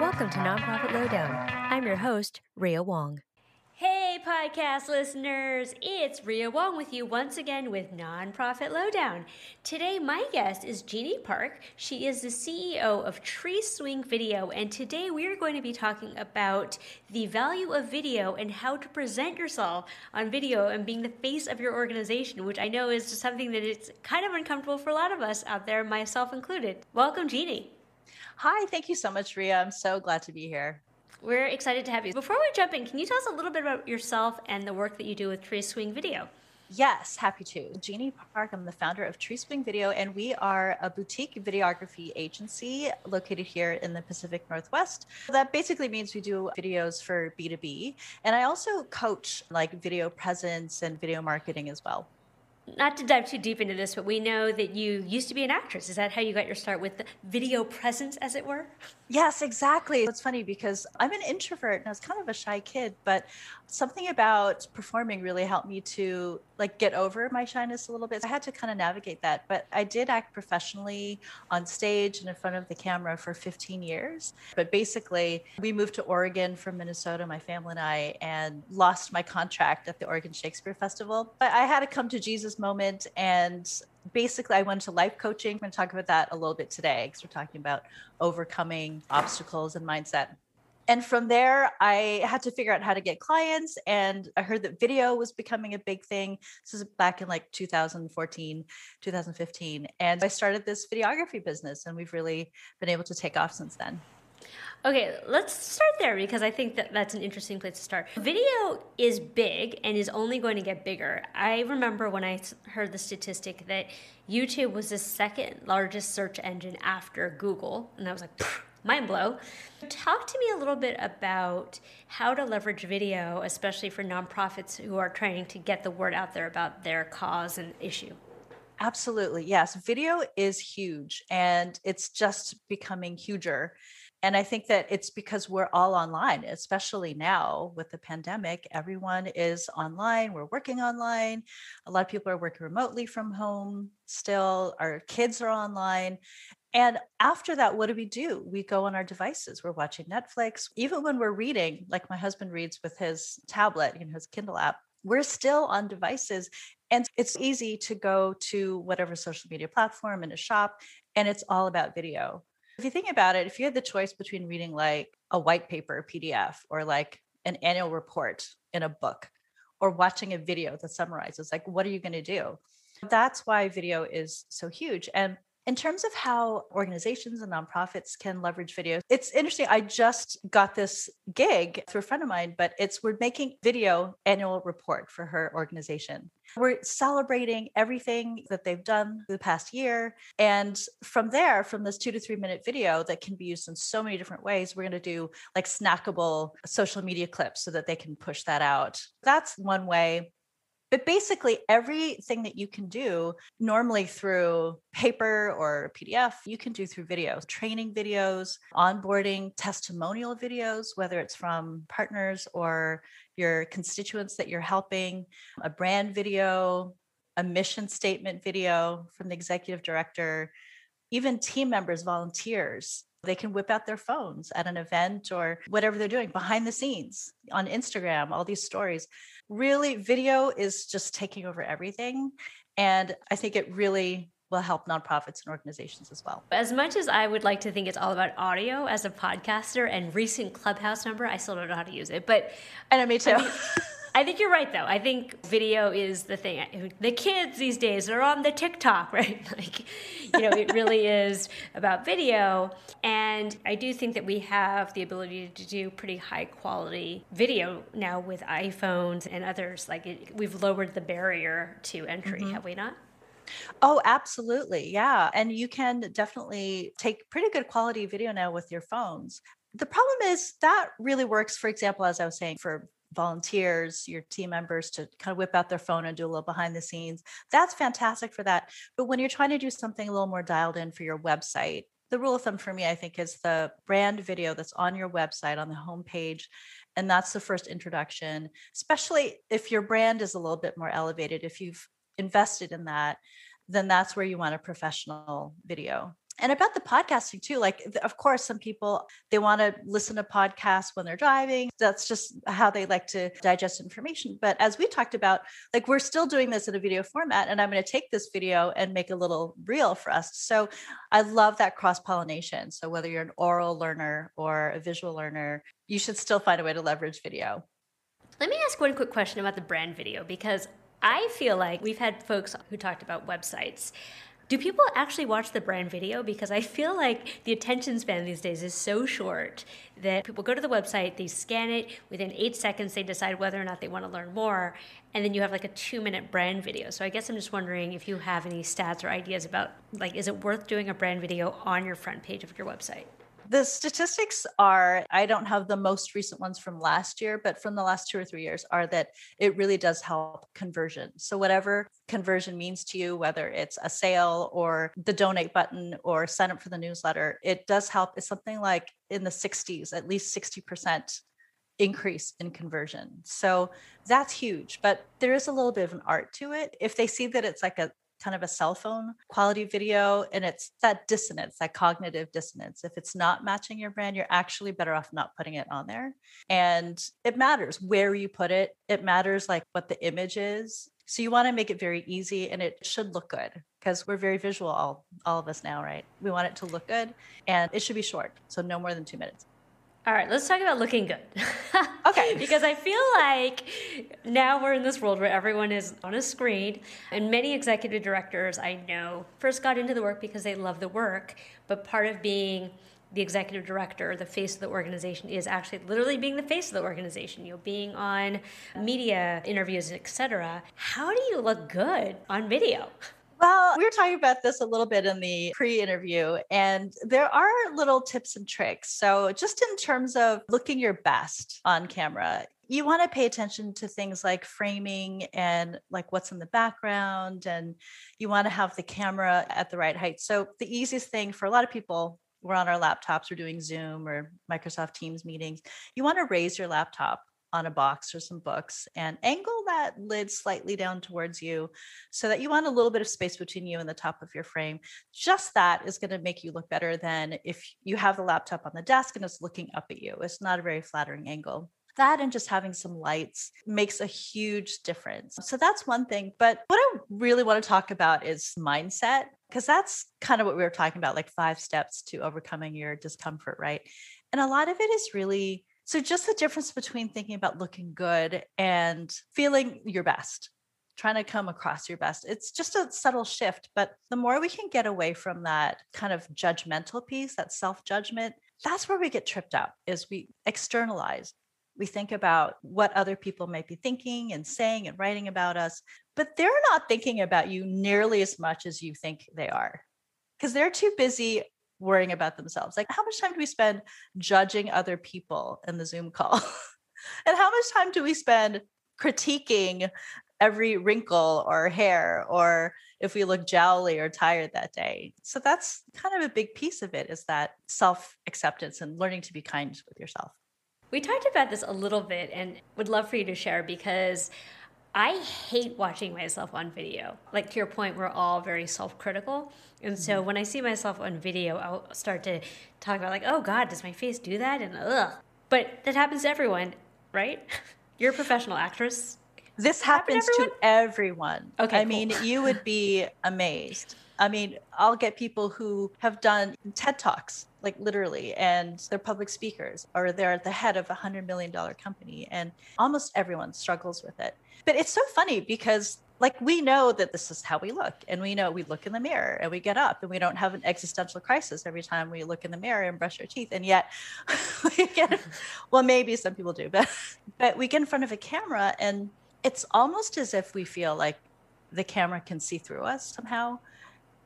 Welcome to Nonprofit Lowdown. I'm your host, Ria Wong. Podcast listeners, it's Ria Wong with you once again with Nonprofit Lowdown. Today, my guest is Jeannie Park. She is the CEO of Tree Swing Video, and today we are going to be talking about the value of video and how to present yourself on video and being the face of your organization, which I know is something that it's kind of uncomfortable for a lot of us out there, myself included. Welcome, Jeannie. Hi, thank you so much, Ria. I'm so glad to be here. We're excited to have you. Before we jump in, can you tell us a little bit about yourself and the work that you do with Tree Swing Video? Yes, happy to. Jeannie Park, I'm the founder of Tree Swing Video, and we are a boutique videography agency located here in the Pacific Northwest. That basically means we do videos for B2B. And I also coach like video presence and video marketing as well not to dive too deep into this, but we know that you used to be an actress. Is that how you got your start with the video presence, as it were? Yes, exactly. It's funny because I'm an introvert and I was kind of a shy kid, but something about performing really helped me to like get over my shyness a little bit. I had to kind of navigate that, but I did act professionally on stage and in front of the camera for 15 years. But basically, we moved to Oregon from Minnesota, my family and I, and lost my contract at the Oregon Shakespeare Festival. But I had to come to Jesus moment and basically I went to life coaching. I'm going to talk about that a little bit today because we're talking about overcoming obstacles and mindset. And from there, I had to figure out how to get clients. And I heard that video was becoming a big thing. This is back in like 2014, 2015. And I started this videography business, and we've really been able to take off since then. Okay, let's start there because I think that that's an interesting place to start. Video is big and is only going to get bigger. I remember when I heard the statistic that YouTube was the second largest search engine after Google, and I was like, mind blow. Talk to me a little bit about how to leverage video, especially for nonprofits who are trying to get the word out there about their cause and issue. Absolutely. Yes. Video is huge and it's just becoming huger. And I think that it's because we're all online, especially now with the pandemic. Everyone is online. We're working online. A lot of people are working remotely from home still. Our kids are online. And after that, what do we do? We go on our devices. We're watching Netflix. Even when we're reading, like my husband reads with his tablet, you know, his Kindle app, we're still on devices. And it's easy to go to whatever social media platform in a shop, and it's all about video. If you think about it, if you had the choice between reading like a white paper PDF or like an annual report in a book or watching a video that summarizes, like, what are you going to do? That's why video is so huge. And in terms of how organizations and nonprofits can leverage video, it's interesting. I just got this gig through a friend of mine, but it's we're making video annual report for her organization. We're celebrating everything that they've done the past year. And from there, from this two to three minute video that can be used in so many different ways, we're going to do like snackable social media clips so that they can push that out. That's one way. But basically, everything that you can do normally through paper or PDF, you can do through videos, training videos, onboarding, testimonial videos, whether it's from partners or your constituents that you're helping, a brand video, a mission statement video from the executive director, even team members, volunteers. They can whip out their phones at an event or whatever they're doing behind the scenes on Instagram, all these stories really video is just taking over everything. And I think it really will help nonprofits and organizations as well. As much as I would like to think it's all about audio as a podcaster and recent Clubhouse member, I still don't know how to use it. But I know me too. I mean, I think you're right, though. I think video is the thing. The kids these days are on the TikTok, right? Like, you know, it really is about video. And I do think that we have the ability to do pretty high quality video now with iPhones and others. Like, it, we've lowered the barrier to entry, mm-hmm. have we not? Oh, absolutely. Yeah. And you can definitely take pretty good quality video now with your phones. The problem is that really works, for example, as I was saying, for volunteers, your team members to kind of whip out their phone and do a little behind the scenes. That's fantastic for that. But when you're trying to do something a little more dialed in for your website, the rule of thumb for me, I think, is the brand video that's on your website on the homepage. And that's the first introduction, especially if your brand is a little bit more elevated, if you've invested in that then that's where you want a professional video and about the podcasting too like of course some people they want to listen to podcasts when they're driving. That's just how they like to digest information but as we talked about like we're still doing this in a video format and i'm going to take this video and make a little reel for us. So i love that cross pollination so whether you're an oral learner or a visual learner you should still find a way to leverage video. Let me ask one quick question about the brand video because I feel like we've had folks who talked about websites do people actually watch the brand video? Because I feel like the attention span these days is so short that people go to the website, they scan it, within eight seconds, they decide whether or not they want to learn more, and then you have like a two minute brand video. So I guess I'm just wondering if you have any stats or ideas about like, is it worth doing a brand video on your front page of your website? The statistics are, I don't have the most recent ones from last year, but from the last two or three years, are that it really does help conversion. So, whatever conversion means to you, whether it's a sale or the donate button or sign up for the newsletter, it does help. It's something like in the 60s, at least 60% increase in conversion. So that's huge, but there is a little bit of an art to it. If they see that it's like a kind of a cell phone quality video and it's that dissonance that cognitive dissonance. If it's not matching your brand you're actually better off not putting it on there. And it matters where you put it. It matters like what the image is. So you want to make it very easy and it should look good because we're very visual all, all of us now right? We want it to look good and it should be short so no more than two minutes all right, let's talk about looking good. okay. because I feel like now we're in this world where everyone is on a screen, and many executive directors I know first got into the work because they love the work, but part of being the executive director, the face of the organization, is actually literally being the face of the organization. You know, being on media interviews, etc. How do you look good on video? Well, we were talking about this a little bit in the pre interview, and there are little tips and tricks. So, just in terms of looking your best on camera, you want to pay attention to things like framing and like what's in the background, and you want to have the camera at the right height. So, the easiest thing for a lot of people, we're on our laptops, we're doing Zoom or Microsoft Teams meetings. You want to raise your laptop on a box or some books and angle that lid slightly down towards you so that you want a little bit of space between you and the top of your frame. Just that is going to make you look better than if you have the laptop on the desk and it's looking up at you. It's not a very flattering angle that and just having some lights makes a huge difference. So that's one thing. But what I really want to talk about is mindset, because that's kind of what we were talking about like five steps to overcoming your discomfort, right? And a lot of it is really so, just the difference between thinking about looking good and feeling your best, trying to come across your best. It's just a subtle shift. But the more we can get away from that kind of judgmental piece, that self judgment, that's where we get tripped up, is we externalize. We think about what other people might be thinking and saying and writing about us, but they're not thinking about you nearly as much as you think they are because they're too busy worrying about themselves. Like, how much time do we spend judging other people in the Zoom call? and how much time do we spend critiquing every wrinkle or hair or if we look jowly or tired that day? So that's kind of a big piece of it is that self acceptance and learning to be kind with yourself. We talked about this a little bit and would love for you to share because I hate watching myself on video. Like to your point, we're all very self critical. And so mm-hmm. when I see myself on video, I'll start to talk about, like, oh God, does my face do that? And ugh. But that happens to everyone, right? You're a professional actress. This happens to everyone? to everyone. Okay. I cool. mean, you would be amazed. I mean, I'll get people who have done TED Talks, like literally, and they're public speakers or they're at the head of a $100 million company, and almost everyone struggles with it. But it's so funny because like we know that this is how we look and we know we look in the mirror and we get up and we don't have an existential crisis every time we look in the mirror and brush our teeth and yet we get well maybe some people do but but we get in front of a camera and it's almost as if we feel like the camera can see through us somehow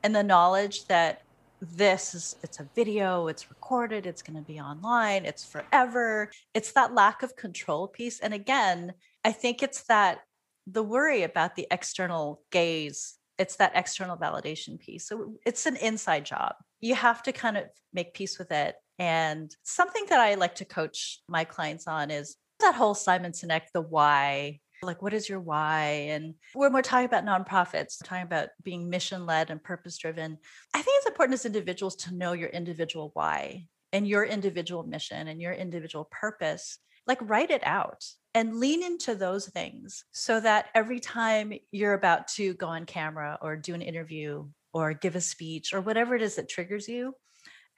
and the knowledge that this is it's a video it's recorded it's going to be online it's forever it's that lack of control piece and again I think it's that the worry about the external gaze, it's that external validation piece. So it's an inside job. You have to kind of make peace with it. And something that I like to coach my clients on is that whole Simon Sinek, the why. Like what is your why? And when we're talking about nonprofits, talking about being mission led and purpose driven, I think it's important as individuals to know your individual why and your individual mission and your individual purpose. Like write it out and lean into those things so that every time you're about to go on camera or do an interview or give a speech or whatever it is that triggers you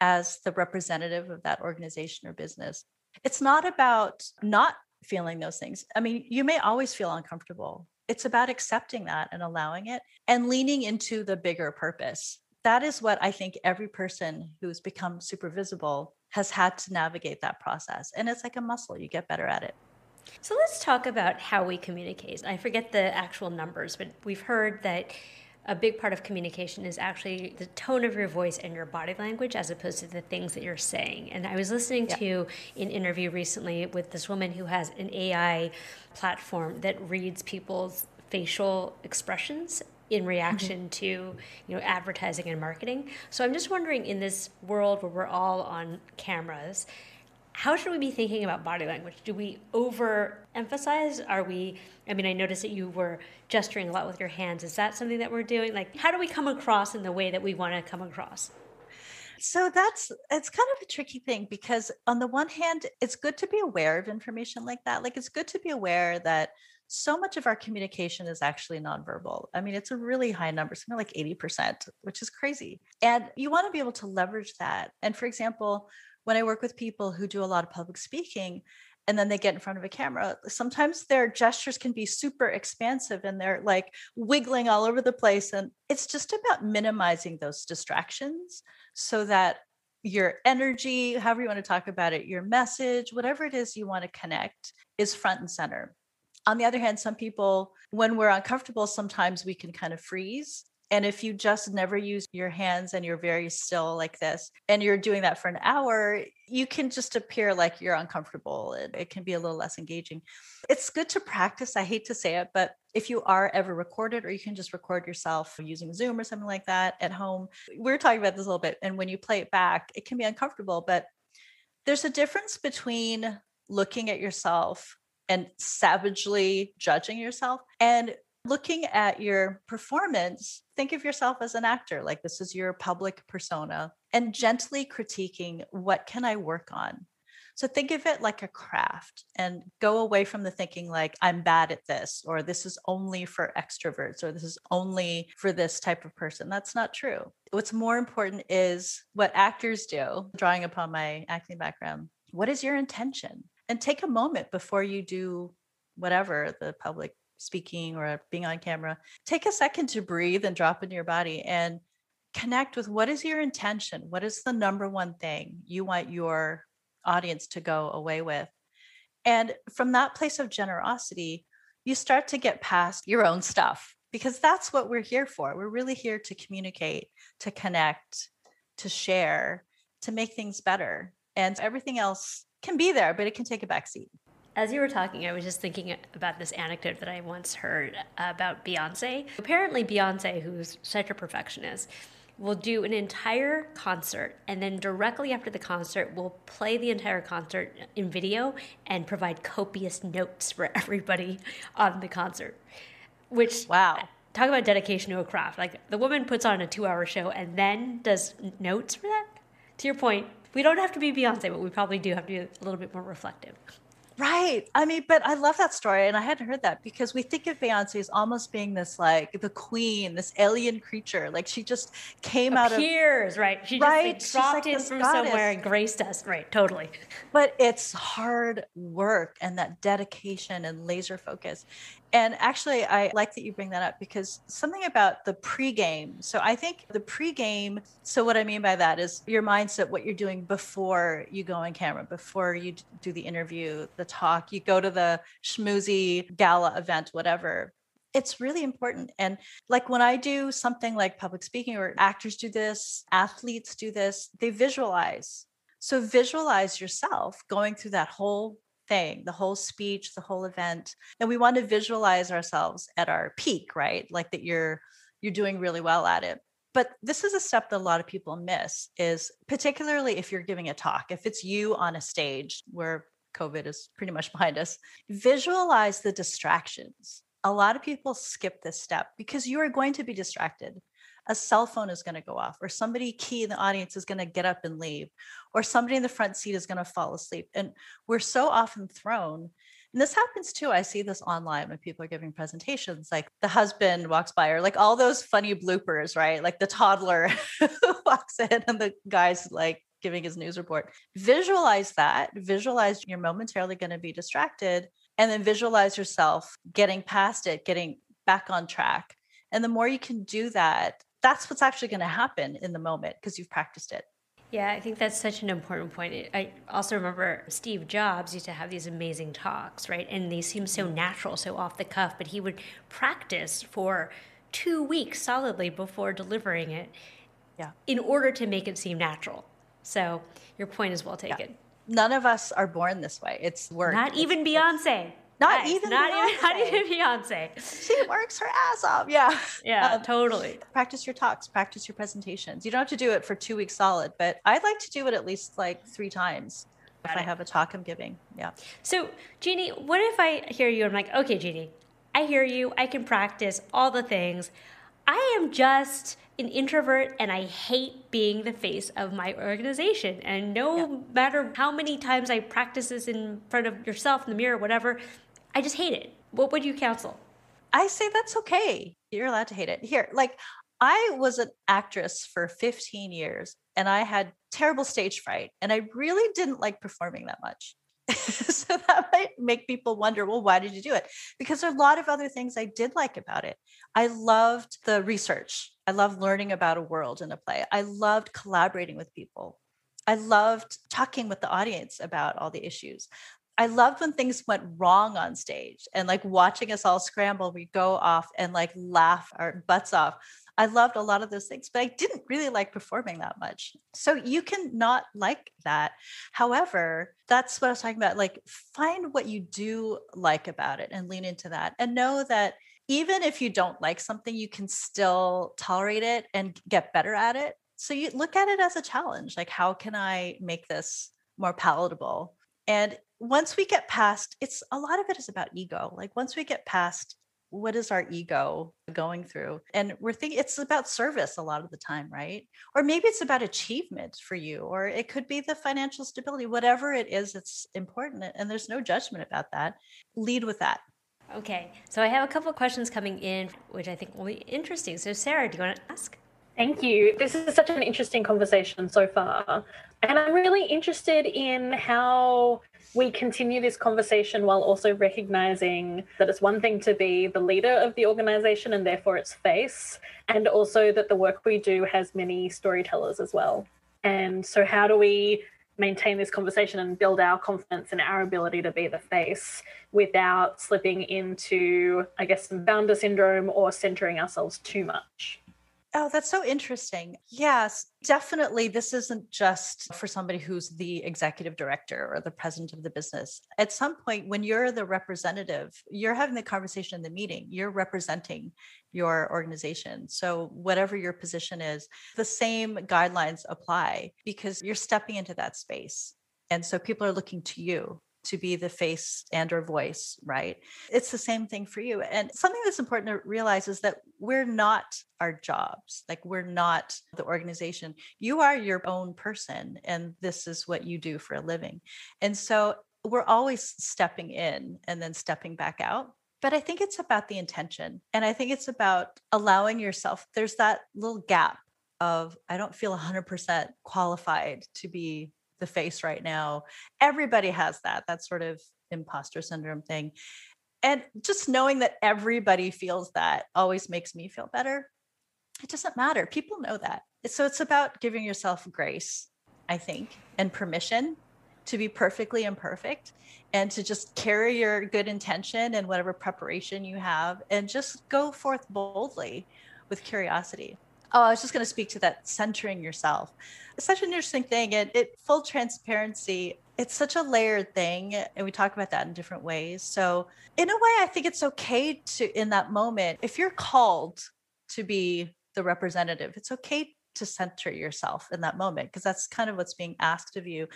as the representative of that organization or business, it's not about not feeling those things. I mean, you may always feel uncomfortable. It's about accepting that and allowing it and leaning into the bigger purpose. That is what I think every person who's become super visible has had to navigate that process. And it's like a muscle, you get better at it. So let's talk about how we communicate. I forget the actual numbers, but we've heard that a big part of communication is actually the tone of your voice and your body language as opposed to the things that you're saying. And I was listening yeah. to an interview recently with this woman who has an AI platform that reads people's facial expressions in reaction mm-hmm. to you know advertising and marketing. So I'm just wondering in this world where we're all on cameras, how should we be thinking about body language? Do we overemphasize? Are we, I mean, I noticed that you were gesturing a lot with your hands. Is that something that we're doing? Like, how do we come across in the way that we want to come across? So that's it's kind of a tricky thing because on the one hand, it's good to be aware of information like that. Like it's good to be aware that so much of our communication is actually nonverbal. I mean, it's a really high number, something like 80%, which is crazy. And you want to be able to leverage that. And for example, when I work with people who do a lot of public speaking and then they get in front of a camera, sometimes their gestures can be super expansive and they're like wiggling all over the place. And it's just about minimizing those distractions so that your energy, however you want to talk about it, your message, whatever it is you want to connect, is front and center. On the other hand, some people, when we're uncomfortable, sometimes we can kind of freeze and if you just never use your hands and you're very still like this, and you're doing that for an hour, you can just appear like you're uncomfortable and it can be a little less engaging. It's good to practice. I hate to say it, but if you are ever recorded, or you can just record yourself using Zoom or something like that at home, we are talking about this a little bit. And when you play it back, it can be uncomfortable, but there's a difference between looking at yourself and savagely judging yourself and looking at your performance, think of yourself as an actor, like this is your public persona, and gently critiquing what can I work on? So think of it like a craft and go away from the thinking like I'm bad at this or this is only for extroverts or this is only for this type of person. That's not true. What's more important is what actors do, drawing upon my acting background. What is your intention? And take a moment before you do whatever the public speaking or being on camera, take a second to breathe and drop into your body and connect with what is your intention? What is the number one thing you want your audience to go away with? And from that place of generosity, you start to get past your own stuff because that's what we're here for. We're really here to communicate, to connect, to share, to make things better. And everything else can be there, but it can take a backseat as you were talking, I was just thinking about this anecdote that I once heard about Beyonce. Apparently, Beyonce, who's such a perfectionist, will do an entire concert and then directly after the concert will play the entire concert in video and provide copious notes for everybody on the concert which wow. talk about dedication to a craft. Like the woman puts on a two hour show and then does notes for that? To your point we don't have to be beyonce but we probably do have to be a little bit more reflective Right. I mean, but I love that story. And I hadn't heard that because we think of Beyonce as almost being this like the queen, this alien creature. Like she just came Appears, out of Appears, right. She right? just dropped like in from goddess. somewhere and graced us. Right, totally. But it's hard work and that dedication and laser focus. And actually, I like that you bring that up because something about the pregame. So I think the pregame. So what I mean by that is your mindset, what you're doing before you go on camera, before you do the interview, the talk, you go to the schmoozy gala event, whatever. It's really important. And like when I do something like public speaking, or actors do this, athletes do this, they visualize. So visualize yourself going through that whole thing, the whole speech, the whole event. And we want to visualize ourselves at our peak, right? Like that you're you're doing really well at it. But this is a step that a lot of people miss is particularly if you're giving a talk, if it's you on a stage where COVID is pretty much behind us. Visualize the distractions. A lot of people skip this step because you are going to be distracted. A cell phone is going to go off, or somebody key in the audience is going to get up and leave, or somebody in the front seat is going to fall asleep. And we're so often thrown and this happens too. I see this online when people are giving presentations, like the husband walks by, or like all those funny bloopers, right? Like the toddler walks in and the guy's like giving his news report. Visualize that, visualize you're momentarily going to be distracted, and then visualize yourself getting past it, getting back on track. And the more you can do that, that's what's actually going to happen in the moment because you've practiced it. Yeah, I think that's such an important point. I also remember Steve Jobs used to have these amazing talks, right? And they seemed so natural, so off the cuff, but he would practice for two weeks solidly before delivering it yeah. in order to make it seem natural. So your point is well taken. Yeah. None of us are born this way. It's work. Not it's, even Beyonce. Not nice. even not Beyonce. even not even Beyonce. She works her ass off. Yeah. Yeah, um, totally. Practice your talks, practice your presentations. You don't have to do it for two weeks solid, but I'd like to do it at least like three times Got if it. I have a talk I'm giving. Yeah. So Jeannie, what if I hear you? I'm like, okay, Jeannie, I hear you. I can practice all the things. I am just an introvert and I hate being the face of my organization. And no yeah. matter how many times I practice this in front of yourself in the mirror, whatever, I just hate it. What would you counsel? I say that's okay. You're allowed to hate it. Here, like I was an actress for 15 years and I had terrible stage fright and I really didn't like performing that much. so that might make people wonder, well, why did you do it? Because there are a lot of other things I did like about it. I loved the research. I loved learning about a world in a play. I loved collaborating with people. I loved talking with the audience about all the issues. I loved when things went wrong on stage and like watching us all scramble, we go off and like laugh our butts off. I loved a lot of those things, but I didn't really like performing that much. So you can not like that. However, that's what I was talking about. Like, find what you do like about it and lean into that and know that even if you don't like something, you can still tolerate it and get better at it. So you look at it as a challenge like, how can I make this more palatable? And once we get past it's a lot of it is about ego like once we get past what is our ego going through and we're thinking it's about service a lot of the time right or maybe it's about achievement for you or it could be the financial stability whatever it is it's important and there's no judgment about that lead with that okay so i have a couple of questions coming in which i think will be interesting so sarah do you want to ask Thank you. This is such an interesting conversation so far. And I'm really interested in how we continue this conversation while also recognizing that it's one thing to be the leader of the organization and therefore its face, and also that the work we do has many storytellers as well. And so, how do we maintain this conversation and build our confidence in our ability to be the face without slipping into, I guess, some founder syndrome or centering ourselves too much? Oh, that's so interesting. Yes, definitely. This isn't just for somebody who's the executive director or the president of the business. At some point, when you're the representative, you're having the conversation in the meeting, you're representing your organization. So, whatever your position is, the same guidelines apply because you're stepping into that space. And so people are looking to you to be the face and or voice right it's the same thing for you and something that's important to realize is that we're not our jobs like we're not the organization you are your own person and this is what you do for a living and so we're always stepping in and then stepping back out but I think it's about the intention. And I think it's about allowing yourself, there's that little gap of, I don't feel 100% qualified to be the face right now. Everybody has that, that sort of imposter syndrome thing. And just knowing that everybody feels that always makes me feel better. It doesn't matter. People know that. So it's about giving yourself grace, I think, and permission to be perfectly imperfect and to just carry your good intention and whatever preparation you have and just go forth boldly with curiosity. Oh, I was just going to speak to that centering yourself. It's such an interesting thing. And it full transparency, it's such a layered thing. And we talk about that in different ways. So, in a way, I think it's okay to, in that moment, if you're called to be the representative, it's okay to center yourself in that moment because that's kind of what's being asked of you.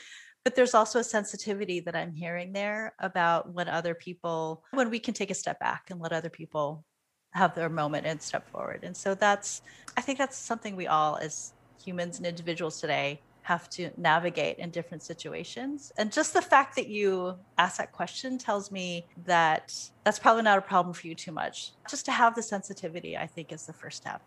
but there's also a sensitivity that I'm hearing there about when other people, when we can take a step back and let other people have their moment and step forward. And so that's, I think that's something we all, as humans and individuals today, have to navigate in different situations. And just the fact that you ask that question tells me that that's probably not a problem for you too much. Just to have the sensitivity, I think, is the first step.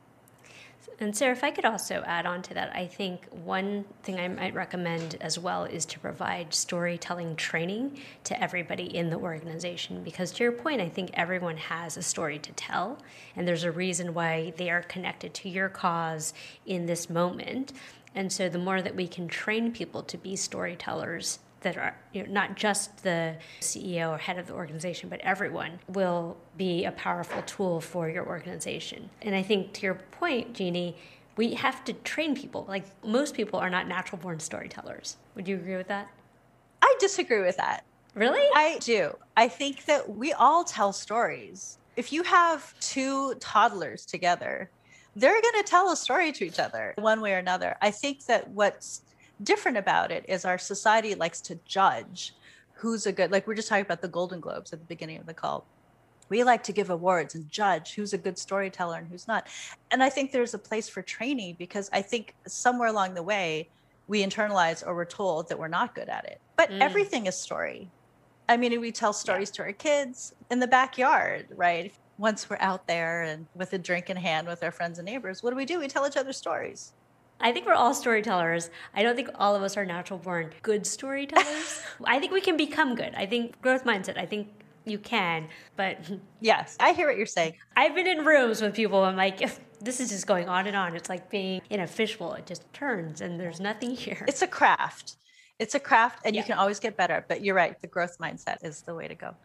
And Sarah, if I could also add on to that, I think one thing I might recommend as well is to provide storytelling training to everybody in the organization. Because to your point, I think everyone has a story to tell, and there's a reason why they are connected to your cause in this moment. And so the more that we can train people to be storytellers, that are you know, not just the CEO or head of the organization, but everyone will be a powerful tool for your organization. And I think to your point, Jeannie, we have to train people. Like most people are not natural born storytellers. Would you agree with that? I disagree with that. Really? I do. I think that we all tell stories. If you have two toddlers together, they're going to tell a story to each other one way or another. I think that what's different about it is our society likes to judge who's a good like we're just talking about the golden globes at the beginning of the call. We like to give awards and judge who's a good storyteller and who's not. And i think there's a place for training because i think somewhere along the way we internalize or we're told that we're not good at it. But mm. everything is story. I mean we tell stories yeah. to our kids in the backyard right? Once we're out there and with a drink in hand with our friends and neighbors what do we do? We tell each other stories I think we're all storytellers. I don't think all of us are natural born good storytellers. I think we can become good. I think growth mindset. I think you can, but yes, I hear what you're saying. I've been in rooms with people. I'm like, this is just going on and on. It's like being in a fishbowl. It just turns, and there's nothing here. It's a craft. It's a craft, and yeah. you can always get better. But you're right. The growth mindset is the way to go.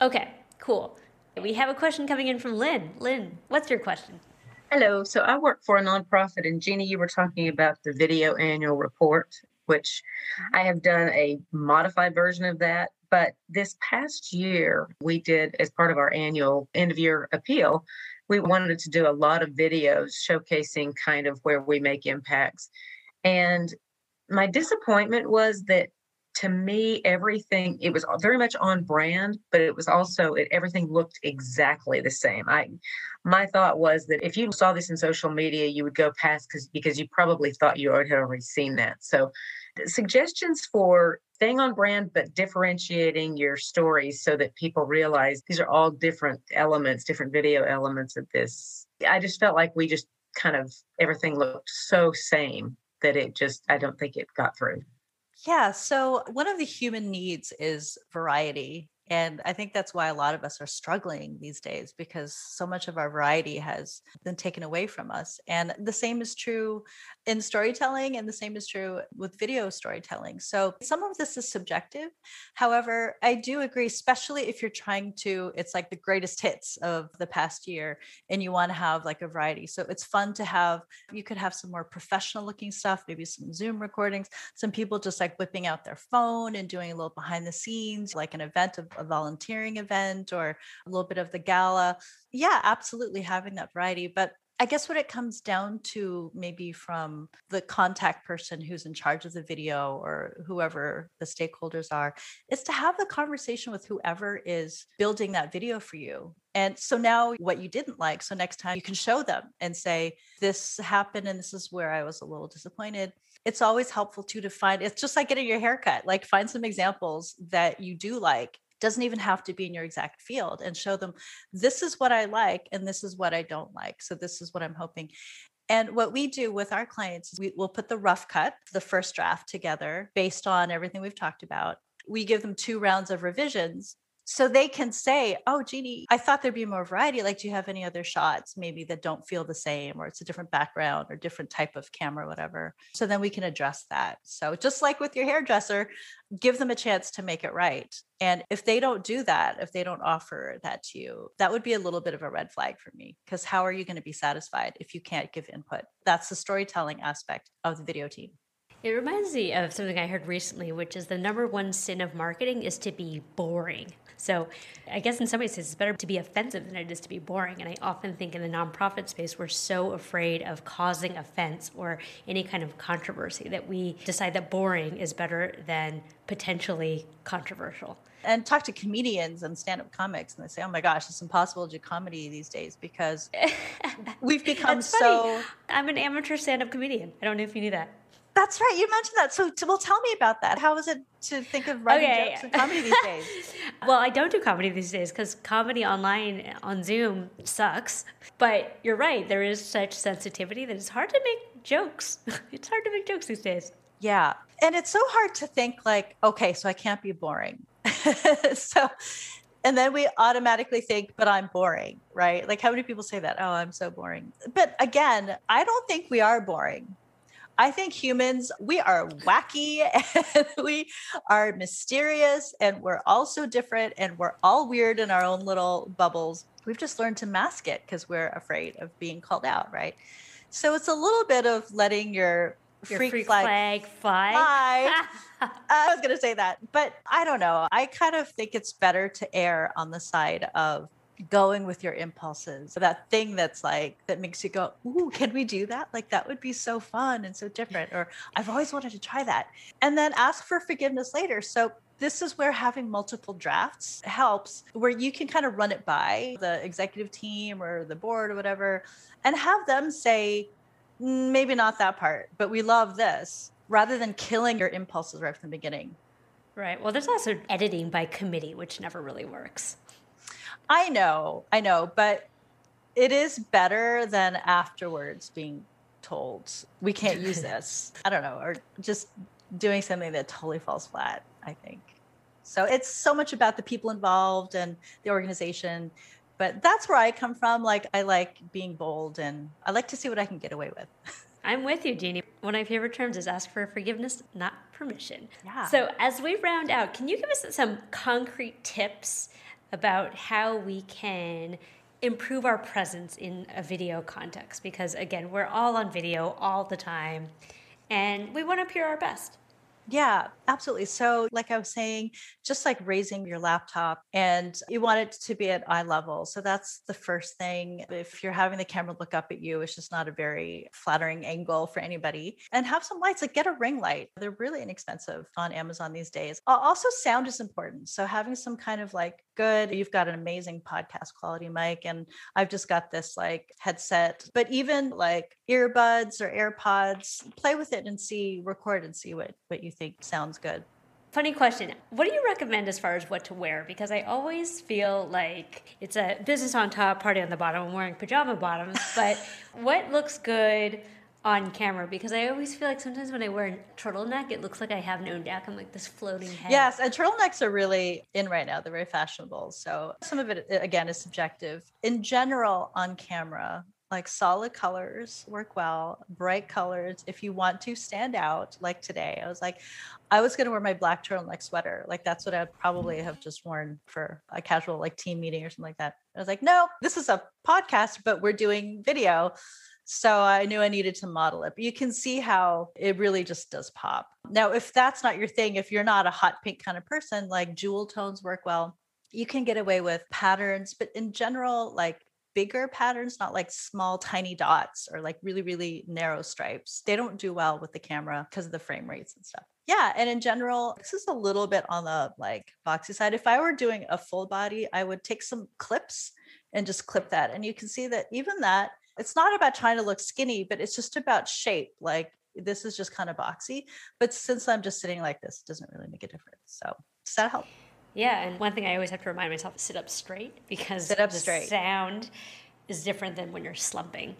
Okay, cool. We have a question coming in from Lynn. Lynn, what's your question? Hello. So I work for a nonprofit, and Jeannie, you were talking about the video annual report, which mm-hmm. I have done a modified version of that. But this past year, we did, as part of our annual end of year appeal, we wanted to do a lot of videos showcasing kind of where we make impacts. And my disappointment was that to me everything it was very much on brand but it was also it, everything looked exactly the same. I my thought was that if you saw this in social media you would go past because because you probably thought you already had already seen that. So suggestions for staying on brand but differentiating your stories so that people realize these are all different elements different video elements of this. I just felt like we just kind of everything looked so same that it just i don't think it got through yeah. So, one of the human needs is variety. And I think that's why a lot of us are struggling these days because so much of our variety has been taken away from us. And the same is true in storytelling, and the same is true with video storytelling. So some of this is subjective. However, I do agree, especially if you're trying to, it's like the greatest hits of the past year and you want to have like a variety. So it's fun to have, you could have some more professional looking stuff, maybe some Zoom recordings, some people just like whipping out their phone and doing a little behind the scenes, like an event of a volunteering event or a little bit of the gala. Yeah, absolutely having that variety. But I guess what it comes down to, maybe from the contact person who's in charge of the video or whoever the stakeholders are, is to have the conversation with whoever is building that video for you. And so now what you didn't like, so next time you can show them and say, this happened and this is where I was a little disappointed. It's always helpful too to find, it's just like getting your haircut, like find some examples that you do like doesn't even have to be in your exact field and show them this is what I like and this is what I don't like. So this is what I'm hoping. And what we do with our clients is we will put the rough cut, the first draft together based on everything we've talked about. We give them two rounds of revisions so they can say, Oh, Jeannie, I thought there'd be more variety. Like, do you have any other shots maybe that don't feel the same, or it's a different background or different type of camera, whatever? So then we can address that. So just like with your hairdresser, give them a chance to make it right. And if they don't do that, if they don't offer that to you, that would be a little bit of a red flag for me. Because how are you going to be satisfied if you can't give input? That's the storytelling aspect of the video team. It reminds me of something I heard recently, which is the number one sin of marketing is to be boring. So I guess in some ways it's better to be offensive than it is to be boring. And I often think in the nonprofit space, we're so afraid of causing offense or any kind of controversy that we decide that boring is better than potentially controversial. And talk to comedians and stand up comics, and they say, oh my gosh, it's impossible to do comedy these days because we've become so. I'm an amateur stand up comedian. I don't know if you knew that. That's right. You mentioned that. So, well, tell me about that. How is it to think of writing okay. jokes and comedy these days? well, I don't do comedy these days because comedy online on Zoom sucks. But you're right. There is such sensitivity that it's hard to make jokes. it's hard to make jokes these days. Yeah. And it's so hard to think, like, okay, so I can't be boring. so, and then we automatically think, but I'm boring, right? Like, how many people say that? Oh, I'm so boring. But again, I don't think we are boring. I think humans, we are wacky and we are mysterious and we're all so different and we're all weird in our own little bubbles. We've just learned to mask it because we're afraid of being called out, right? So it's a little bit of letting your, your freak, freak flag, flag fly. fly. I was going to say that, but I don't know. I kind of think it's better to err on the side of going with your impulses that thing that's like that makes you go ooh can we do that? Like that would be so fun and so different or i've always wanted to try that. And then ask for forgiveness later. So this is where having multiple drafts helps where you can kind of run it by the executive team or the board or whatever and have them say mm, maybe not that part but we love this rather than killing your impulses right from the beginning. Right. Well there's also editing by committee which never really works I know, I know, but it is better than afterwards being told we can't use this. I don't know, or just doing something that totally falls flat, I think. So it's so much about the people involved and the organization. But that's where I come from. Like, I like being bold and I like to see what I can get away with. I'm with you, Jeannie. One of my favorite terms is ask for forgiveness, not permission. Yeah. So, as we round out, can you give us some concrete tips about how we can improve our presence in a video context because again we're all on video all the time and we want to appear our best yeah, absolutely. So, like I was saying, just like raising your laptop and you want it to be at eye level. So, that's the first thing. If you're having the camera look up at you, it's just not a very flattering angle for anybody. And have some lights, like get a ring light. They're really inexpensive on Amazon these days. Also, sound is important. So, having some kind of like good, you've got an amazing podcast quality mic, and I've just got this like headset, but even like earbuds or AirPods, play with it and see, record and see what, what you think sounds good. Funny question. What do you recommend as far as what to wear? Because I always feel like it's a business on top, party on the bottom. I'm wearing pajama bottoms, but what looks good on camera? Because I always feel like sometimes when I wear a turtleneck, it looks like I have no neck. I'm like this floating head. Yes, and turtlenecks are really in right now. They're very fashionable. So some of it, uh, again, is subjective. In general, on camera, like solid colors work well, bright colors. If you want to stand out, like today, I was like, I was going to wear my black turtleneck sweater. Like that's what I'd probably have just worn for a casual like team meeting or something like that. I was like, no, this is a podcast, but we're doing video. So I knew I needed to model it. But you can see how it really just does pop. Now, if that's not your thing, if you're not a hot pink kind of person, like jewel tones work well. You can get away with patterns, but in general, like bigger patterns, not like small, tiny dots or like really, really narrow stripes. They don't do well with the camera because of the frame rates and stuff. Yeah. And in general, this is a little bit on the like boxy side. If I were doing a full body, I would take some clips and just clip that. And you can see that even that, it's not about trying to look skinny, but it's just about shape. Like this is just kind of boxy. But since I'm just sitting like this, it doesn't really make a difference. So does that help? Yeah, and one thing I always have to remind myself is sit up straight because sit up the straight. sound is different than when you're slumping.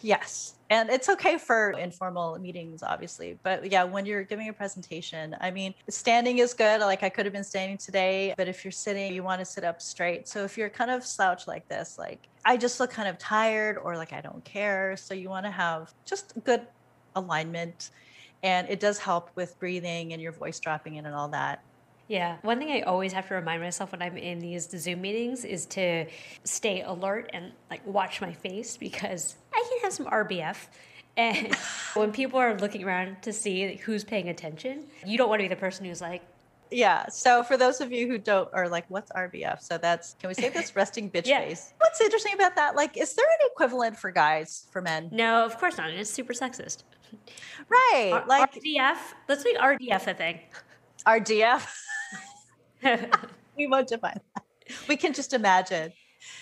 Yes. And it's okay for oh. informal meetings, obviously. But yeah, when you're giving a presentation, I mean, standing is good. Like I could have been standing today, but if you're sitting, you want to sit up straight. So if you're kind of slouched like this, like I just look kind of tired or like I don't care. So you want to have just good alignment. And it does help with breathing and your voice dropping in and all that. Yeah. One thing I always have to remind myself when I'm in these Zoom meetings is to stay alert and like watch my face because I can have some RBF And when people are looking around to see who's paying attention, you don't want to be the person who's like, yeah. So for those of you who don't are like, what's RBF? So that's can we say this resting bitch Yeah. face? What's interesting about that? Like, is there an equivalent for guys for men? no, of course not. It's super sexist. Right. R- like RDF, let's make RDF a thing. RDF. we won't define that. We can just imagine.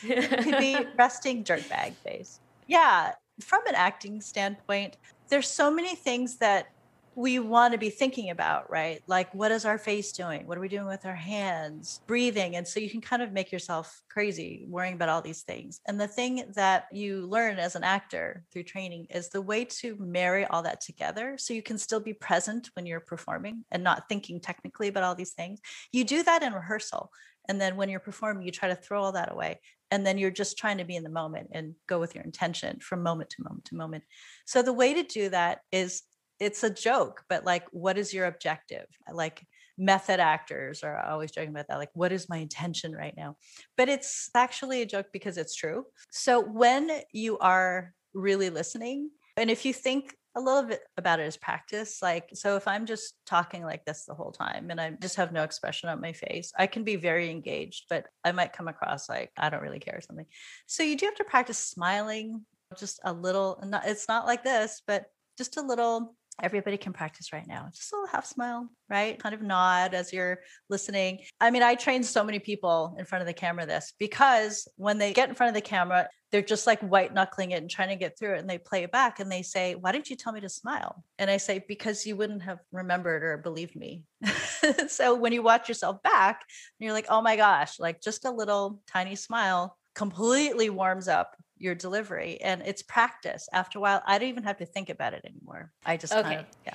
It could be resting dirtbag face. Yeah. From an acting standpoint, there's so many things that we want to be thinking about, right? Like, what is our face doing? What are we doing with our hands? Breathing. And so you can kind of make yourself crazy worrying about all these things. And the thing that you learn as an actor through training is the way to marry all that together so you can still be present when you're performing and not thinking technically about all these things. You do that in rehearsal. And then when you're performing, you try to throw all that away. And then you're just trying to be in the moment and go with your intention from moment to moment to moment. So the way to do that is it's a joke, but like, what is your objective? Like, method actors are always joking about that. Like, what is my intention right now? But it's actually a joke because it's true. So when you are really listening, and if you think a little bit about it as practice, like, so if I'm just talking like this the whole time and I just have no expression on my face, I can be very engaged, but I might come across like I don't really care or something. So you do have to practice smiling just a little. It's not like this, but just a little everybody can practice right now. Just a little half smile, right? Kind of nod as you're listening. I mean, I train so many people in front of the camera this because when they get in front of the camera, they're just like white knuckling it and trying to get through it. And they play it back and they say, Why didn't you tell me to smile? And I say, Because you wouldn't have remembered or believed me. so when you watch yourself back, you're like, Oh my gosh, like just a little tiny smile completely warms up your delivery and it's practice after a while i don't even have to think about it anymore i just kind Okay. of yeah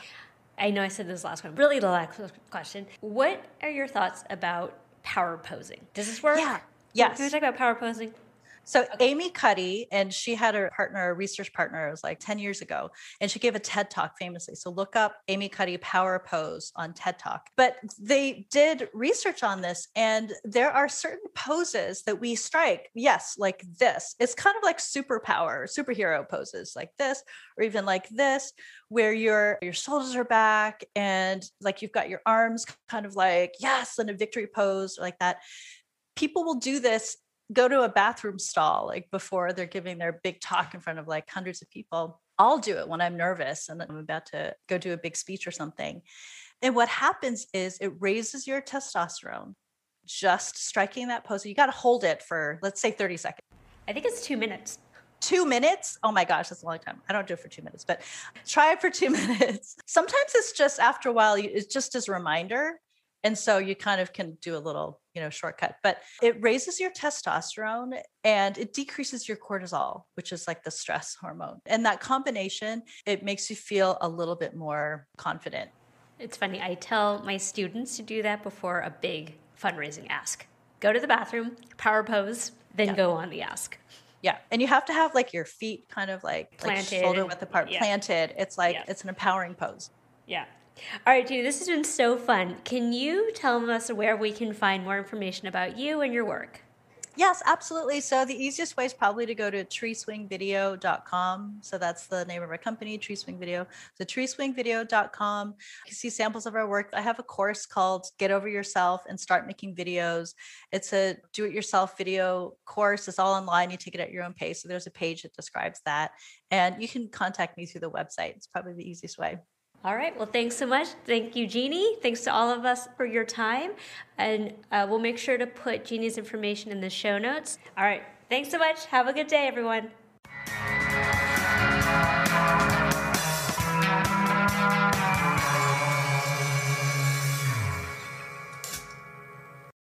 I know I said this last one. Really, the last question. What are your thoughts about power posing? Does this work? Yeah. Yes. Can we talk about power posing? So amy cuddy and she had a partner a research partner it was like 10 years ago and she gave a ted talk famously. So look up amy cuddy power pose on ted talk. But they did research on this and there are certain poses that we strike yes like this. It's kind of like superpower superhero poses like this or even like this where your your shoulders are back and like you've got your arms kind of like yes in a victory pose like that. People will do this go to a bathroom stall like before they're giving their big talk in front of like hundreds of people i'll do it when i'm nervous and i'm about to go do a big speech or something. And what happens is it raises your testosterone. Just striking that pose you got to hold it for let's say 30 seconds. I think it's two minutes. two minutes? Oh my gosh that's a long time. I don't do it for two minutes but try it for two minutes. Sometimes it's just after a while you, it's just as a reminder and so you kind of can do a little you know shortcut but it raises your testosterone and it decreases your cortisol which is like the stress hormone and that combination it makes you feel a little bit more confident It's funny. I tell my students to do that before a big fundraising ask. Go to the bathroom, power pose, then Yeah. go on the ask. yeah and you have to have like your feet kind of like, like Planted shoulder and- width apart yeah. planted it's like Yeah. it's an empowering pose Yeah. All right, Judy, this has been so fun. Can you tell us where we can find more information about you and your work? Yes, absolutely. So the easiest way is probably to go to treeswingvideo.com. So that's the name of our company, Treeswing Video. So treeswingvideo.com. You can see samples of our work. I have a course called Get Over Yourself and Start Making Videos. It's a do-it-yourself video course. It's all online. You take it at your own pace. So there's a page that describes that. And you can contact me through the website. It's probably the easiest way. All right. Well, thanks so much. Thank you, Jeannie. Thanks to all of us for your time. And uh, we'll make sure to put Jeannie's information in the show notes. All right. Thanks so much. Have a good day, everyone.